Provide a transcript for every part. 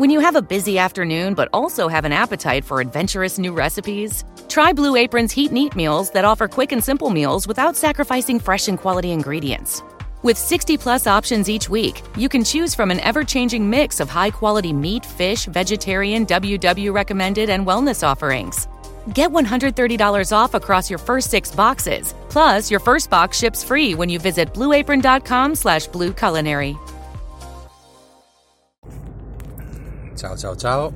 When you have a busy afternoon but also have an appetite for adventurous new recipes, try Blue Apron's Heat and Eat meals that offer quick and simple meals without sacrificing fresh and quality ingredients. With 60 plus options each week, you can choose from an ever changing mix of high quality meat, fish, vegetarian, WW recommended, and wellness offerings. Get $130 off across your first six boxes. Plus, your first box ships free when you visit blueapron.com slash blueculinary. Ciao ciao ciao,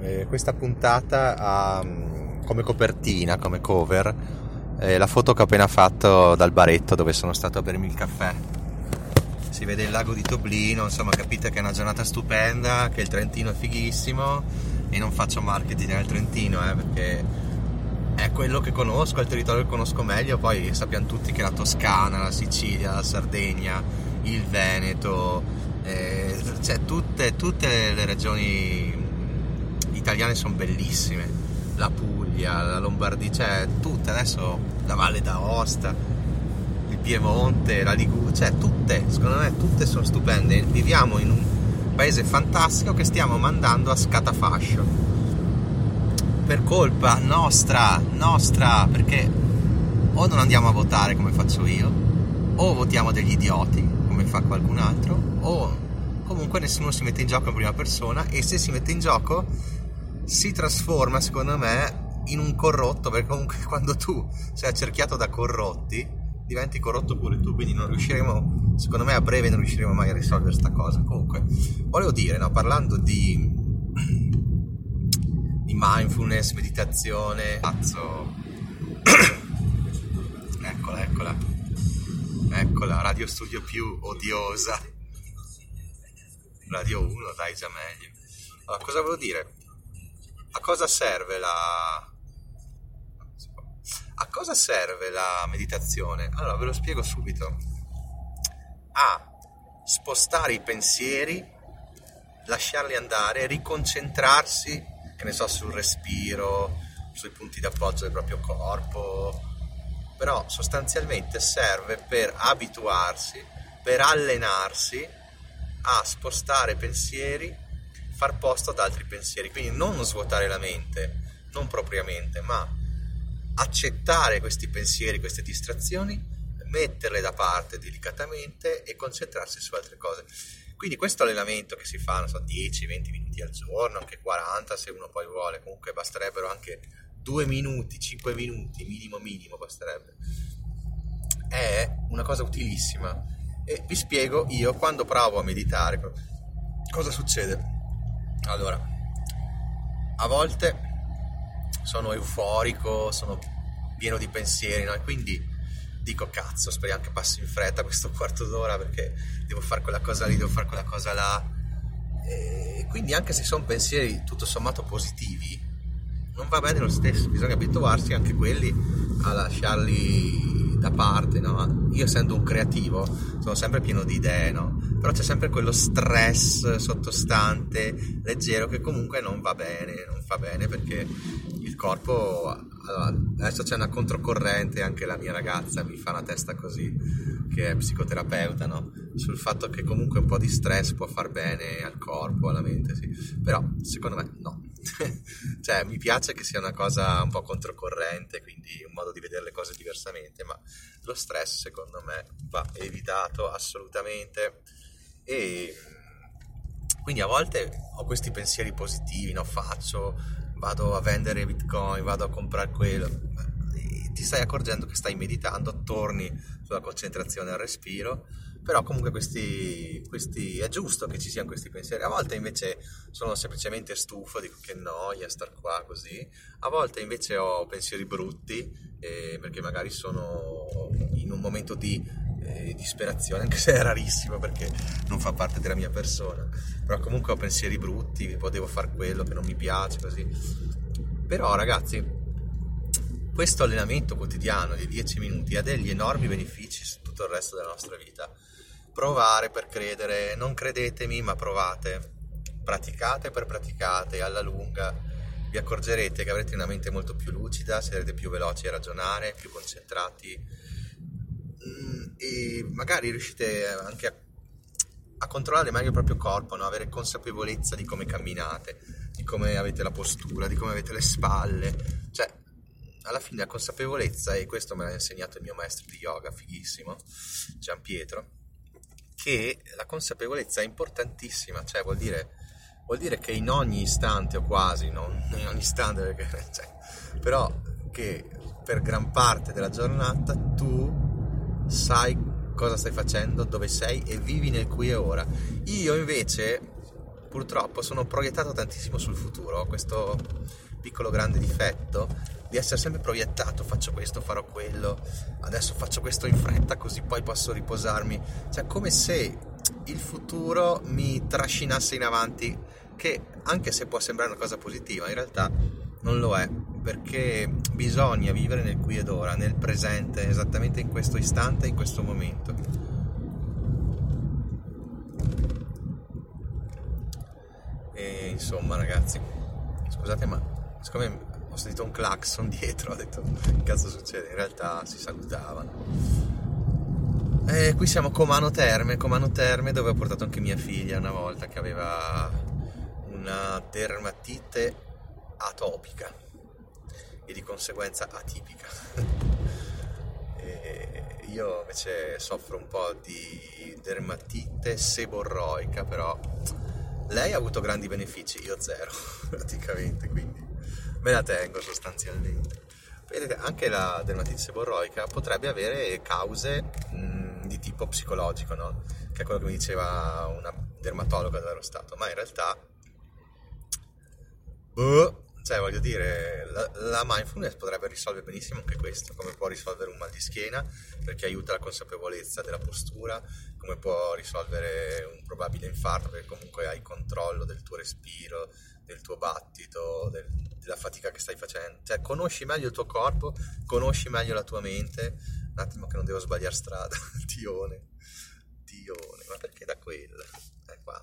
eh, questa puntata ha mm, come copertina, come cover, eh, la foto che ho appena fatto dal baretto dove sono stato a bermi il caffè. Si vede il lago di Toblino, insomma capite che è una giornata stupenda, che il Trentino è fighissimo e non faccio marketing nel Trentino eh, perché è quello che conosco, è il territorio che conosco meglio, poi sappiamo tutti che la Toscana, la Sicilia, la Sardegna, il Veneto, eh, cioè tutte, tutte, le regioni italiane sono bellissime, la Puglia, la Lombardia, cioè tutte, adesso la Valle d'Aosta, il Piemonte, la Liguria, cioè tutte, secondo me tutte sono stupende, viviamo in un paese fantastico che stiamo mandando a scatafascio. Per colpa nostra, nostra, perché o non andiamo a votare come faccio io, o votiamo degli idioti come fa qualcun altro, o comunque nessuno si mette in gioco in prima persona e se si mette in gioco si trasforma, secondo me, in un corrotto, perché comunque quando tu sei accerchiato da corrotti, diventi corrotto pure tu, quindi non riusciremo, secondo me a breve non riusciremo mai a risolvere questa cosa. Comunque, volevo dire, no, parlando di, di mindfulness, meditazione, cazzo, eccola, eccola, eccola, radio studio più odiosa. Radio 1, dai già meglio. Allora, cosa volevo dire? A cosa serve la... A cosa serve la meditazione? Allora, ve lo spiego subito. A spostare i pensieri, lasciarli andare, riconcentrarsi, che ne so, sul respiro, sui punti d'appoggio del proprio corpo. Però sostanzialmente serve per abituarsi, per allenarsi a spostare pensieri, far posto ad altri pensieri, quindi non svuotare la mente, non propriamente, ma accettare questi pensieri, queste distrazioni, metterle da parte delicatamente e concentrarsi su altre cose. Quindi questo allenamento che si fa, non so, 10-20 minuti al giorno, anche 40 se uno poi vuole, comunque basterebbero anche 2 minuti, 5 minuti, minimo minimo basterebbe. È una cosa utilissima e vi spiego io quando provo a meditare cosa succede. Allora, a volte sono euforico, sono pieno di pensieri, no? quindi dico cazzo, speriamo che passi in fretta questo quarto d'ora perché devo fare quella cosa lì, devo fare quella cosa là. E quindi anche se sono pensieri tutto sommato positivi, non va bene lo stesso, bisogna abituarsi anche quelli a lasciarli da parte, no? Io essendo un creativo sono sempre pieno di idee, no? Però c'è sempre quello stress sottostante, leggero, che comunque non va bene, non fa bene perché il corpo... Allora, adesso c'è una controcorrente, anche la mia ragazza mi fa una testa così, che è psicoterapeuta, no? Sul fatto che comunque un po' di stress può far bene al corpo, alla mente, sì. Però secondo me no, cioè, mi piace che sia una cosa un po' controcorrente, quindi un modo di vedere le cose diversamente, ma lo stress secondo me va evitato assolutamente e quindi a volte ho questi pensieri positivi, no? Faccio, vado a vendere bitcoin, vado a comprare quello, ti stai accorgendo che stai meditando, torni sulla concentrazione al respiro però comunque questi, questi, è giusto che ci siano questi pensieri, a volte invece sono semplicemente stufo, dico che noia star qua così, a volte invece ho pensieri brutti eh, perché magari sono in un momento di eh, disperazione, anche se è rarissimo perché non fa parte della mia persona, però comunque ho pensieri brutti, potevo fare quello che non mi piace così, però ragazzi questo allenamento quotidiano di 10 minuti ha degli enormi benefici tutto il resto della nostra vita. Provare per credere, non credetemi ma provate, praticate per praticate, alla lunga. Vi accorgerete che avrete una mente molto più lucida, sarete più veloci a ragionare, più concentrati mm, e magari riuscite anche a, a controllare meglio il proprio corpo, no? avere consapevolezza di come camminate, di come avete la postura, di come avete le spalle, cioè alla fine la consapevolezza, e questo me l'ha insegnato il mio maestro di yoga, fighissimo, Gian Pietro, che la consapevolezza è importantissima, cioè vuol dire, vuol dire che in ogni istante o quasi, non in ogni istante, perché, cioè, però che per gran parte della giornata tu sai cosa stai facendo, dove sei e vivi nel qui e ora. Io invece purtroppo sono proiettato tantissimo sul futuro, ho questo piccolo grande difetto di essere sempre proiettato, faccio questo, farò quello, adesso faccio questo in fretta così poi posso riposarmi, cioè come se il futuro mi trascinasse in avanti, che anche se può sembrare una cosa positiva, in realtà non lo è, perché bisogna vivere nel qui ed ora, nel presente, esattamente in questo istante, in questo momento. E insomma ragazzi, scusate ma siccome ho sentito un clacson dietro, ho detto che cazzo succede, in realtà si salutavano. E qui siamo a Comano Terme, Comano Terme dove ho portato anche mia figlia una volta che aveva una dermatite atopica e di conseguenza atipica. io invece soffro un po' di dermatite seborroica, però lei ha avuto grandi benefici, io zero praticamente, quindi me la tengo sostanzialmente. Vedete, anche la dermatite seborroica potrebbe avere cause mh, di tipo psicologico, no? che è quello che mi diceva una dermatologa dello Stato, ma in realtà... Boh, cioè, voglio dire, la, la, mindfulness potrebbe risolvere benissimo anche questo, come può risolvere un mal di schiena, perché aiuta la consapevolezza della postura, come può risolvere un probabile infarto, perché comunque hai controllo del tuo respiro, del tuo battito, del, della fatica che stai facendo. Cioè, conosci meglio il tuo corpo, conosci meglio la tua mente. Un attimo che non devo sbagliare strada, Tione, Tione, ma perché da quella? Eh, qua.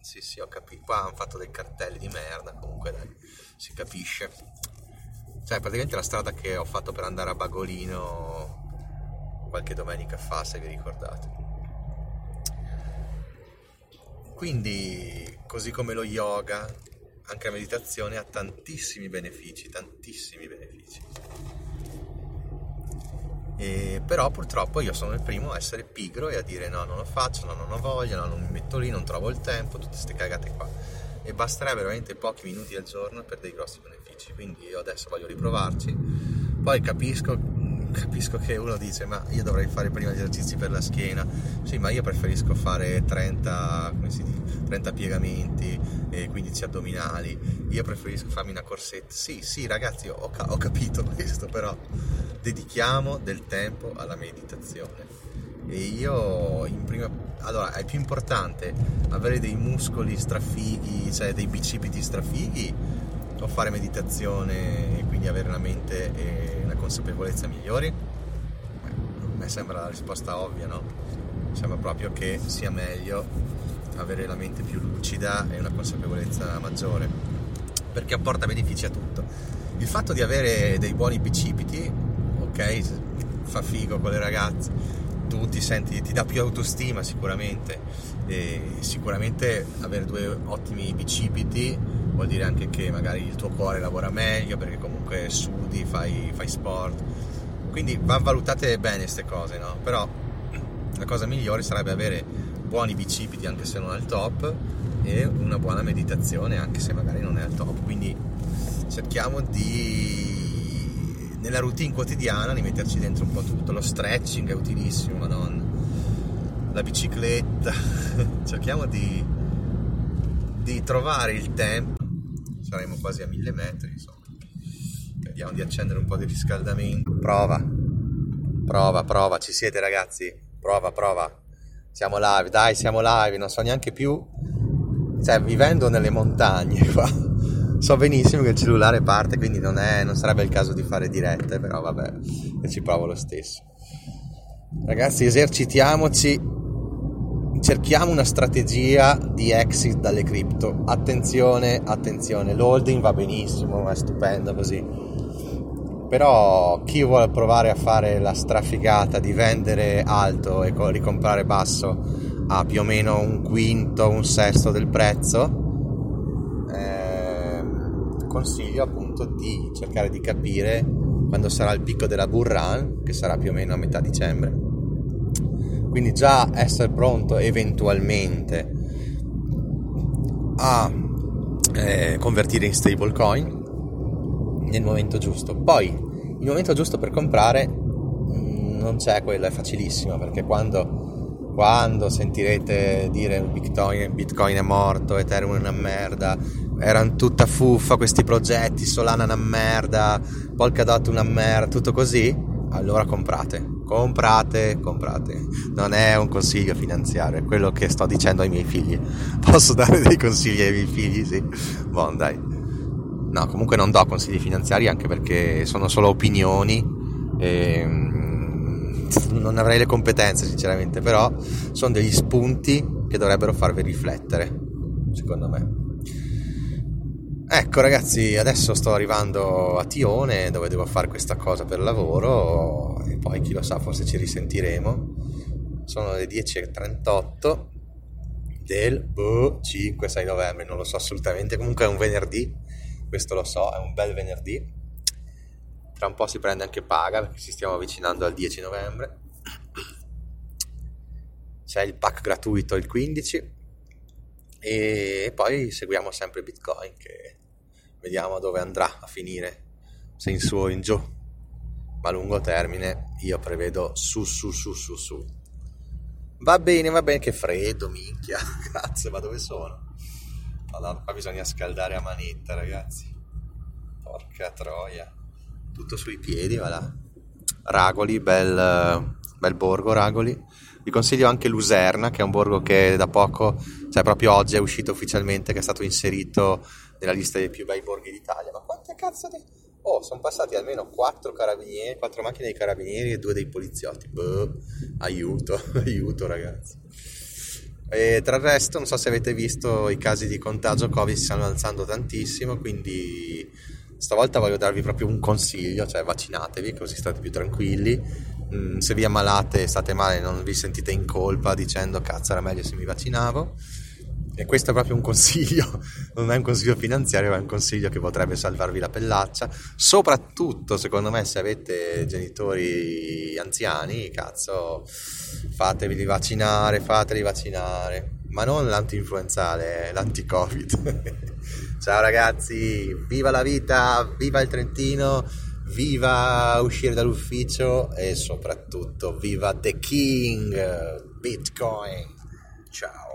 Sì, sì, ho capito. Qua hanno fatto dei cartelli di merda, comunque dai si capisce. Cioè, praticamente la strada che ho fatto per andare a Bagolino qualche domenica fa, se vi ricordate. Quindi, così come lo yoga, anche la meditazione ha tantissimi benefici, tantissimi benefici. E, però purtroppo io sono il primo a essere pigro e a dire no, non lo faccio, no, non ho voglia, no, non mi metto lì, non trovo il tempo, tutte queste cagate qua e basterebbe veramente pochi minuti al giorno per dei grossi benefici. Quindi io adesso voglio riprovarci. Poi capisco, capisco che uno dice: Ma io dovrei fare prima gli esercizi per la schiena. Sì, ma io preferisco fare 30, dice, 30 piegamenti e 15 addominali. Io preferisco farmi una corsetta. Sì, sì, ragazzi, ho, ho capito questo, però dedichiamo del tempo alla meditazione e io in prima allora è più importante avere dei muscoli strafighi cioè dei bicipiti strafighi o fare meditazione e quindi avere una mente e una consapevolezza migliori a me sembra la risposta ovvia no? sembra proprio che sia meglio avere la mente più lucida e una consapevolezza maggiore perché apporta benefici a tutto il fatto di avere dei buoni bicipiti ok fa figo con le ragazze tu ti senti, ti dà più autostima sicuramente e sicuramente avere due ottimi bicipiti vuol dire anche che magari il tuo cuore lavora meglio perché comunque sudi, fai, fai sport quindi va valutate bene queste cose no? però la cosa migliore sarebbe avere buoni bicipiti anche se non al top e una buona meditazione anche se magari non è al top quindi cerchiamo di nella routine quotidiana di metterci dentro un po' tutto. Lo stretching è utilissimo, madonna. La bicicletta. Cerchiamo di, di trovare il tempo. Saremo quasi a mille metri, insomma. Vediamo di accendere un po' di riscaldamento. Prova. Prova, prova. Ci siete ragazzi? Prova, prova. Siamo live, dai, siamo live. Non so neanche più. Cioè, vivendo nelle montagne qua so benissimo che il cellulare parte, quindi non, è, non sarebbe il caso di fare dirette, però vabbè, ci provo lo stesso. Ragazzi, esercitiamoci, cerchiamo una strategia di exit dalle cripto. Attenzione, attenzione, l'holding va benissimo, è stupendo così. Però chi vuole provare a fare la strafigata di vendere alto e ricomprare basso a più o meno un quinto, un sesto del prezzo, eh, consiglio appunto di cercare di capire quando sarà il picco della bull run, che sarà più o meno a metà dicembre. Quindi già essere pronto eventualmente a eh, convertire in stablecoin nel momento giusto. Poi il momento giusto per comprare non c'è quello, è facilissimo perché quando, quando sentirete dire Bitcoin, Bitcoin è morto, Ethereum è una merda, erano tutta fuffa questi progetti, Solana è una merda, Polkadot una merda, tutto così, allora comprate comprate, comprate. Non è un consiglio finanziario, è quello che sto dicendo ai miei figli. Posso dare dei consigli ai miei figli? Sì. Buon dai. No, comunque non do consigli finanziari anche perché sono solo opinioni e mm, non avrei le competenze sinceramente, però sono degli spunti che dovrebbero farvi riflettere, secondo me. Ecco ragazzi, adesso sto arrivando a Tione dove devo fare questa cosa per lavoro poi chi lo sa forse ci risentiremo. Sono le 10.38 del boh, 5-6 novembre, non lo so assolutamente, comunque è un venerdì, questo lo so, è un bel venerdì. Tra un po' si prende anche paga perché ci stiamo avvicinando al 10 novembre. C'è il pack gratuito il 15 e poi seguiamo sempre Bitcoin che vediamo dove andrà a finire, se in su o in giù, a lungo termine io prevedo su su su su su. Va bene, va bene, che freddo, minchia, cazzo, ma dove sono? Allora, qua bisogna scaldare a manetta, ragazzi. Porca troia. Tutto sui piedi, va là. Ragoli, bel, bel borgo, Ragoli. Vi consiglio anche Luserna, che è un borgo che da poco, cioè proprio oggi è uscito ufficialmente, che è stato inserito nella lista dei più bei borghi d'Italia. Ma quante cazzo di... Oh, sono passati almeno quattro carabinieri, quattro macchine dei carabinieri e due dei poliziotti. Boh, aiuto, aiuto ragazzi. E tra il resto, non so se avete visto, i casi di contagio Covid si stanno alzando tantissimo, quindi stavolta voglio darvi proprio un consiglio, cioè vaccinatevi così state più tranquilli. Mm, se vi ammalate, state male, non vi sentite in colpa dicendo cazzo era meglio se mi vaccinavo e questo è proprio un consiglio, non è un consiglio finanziario, ma è un consiglio che potrebbe salvarvi la pellaccia, soprattutto secondo me se avete genitori anziani, cazzo, fatevi vaccinare, fateli vaccinare, ma non l'anti-influenzale, l'anti-covid. Ciao ragazzi, viva la vita, viva il Trentino, viva uscire dall'ufficio e soprattutto viva The King, Bitcoin. Ciao.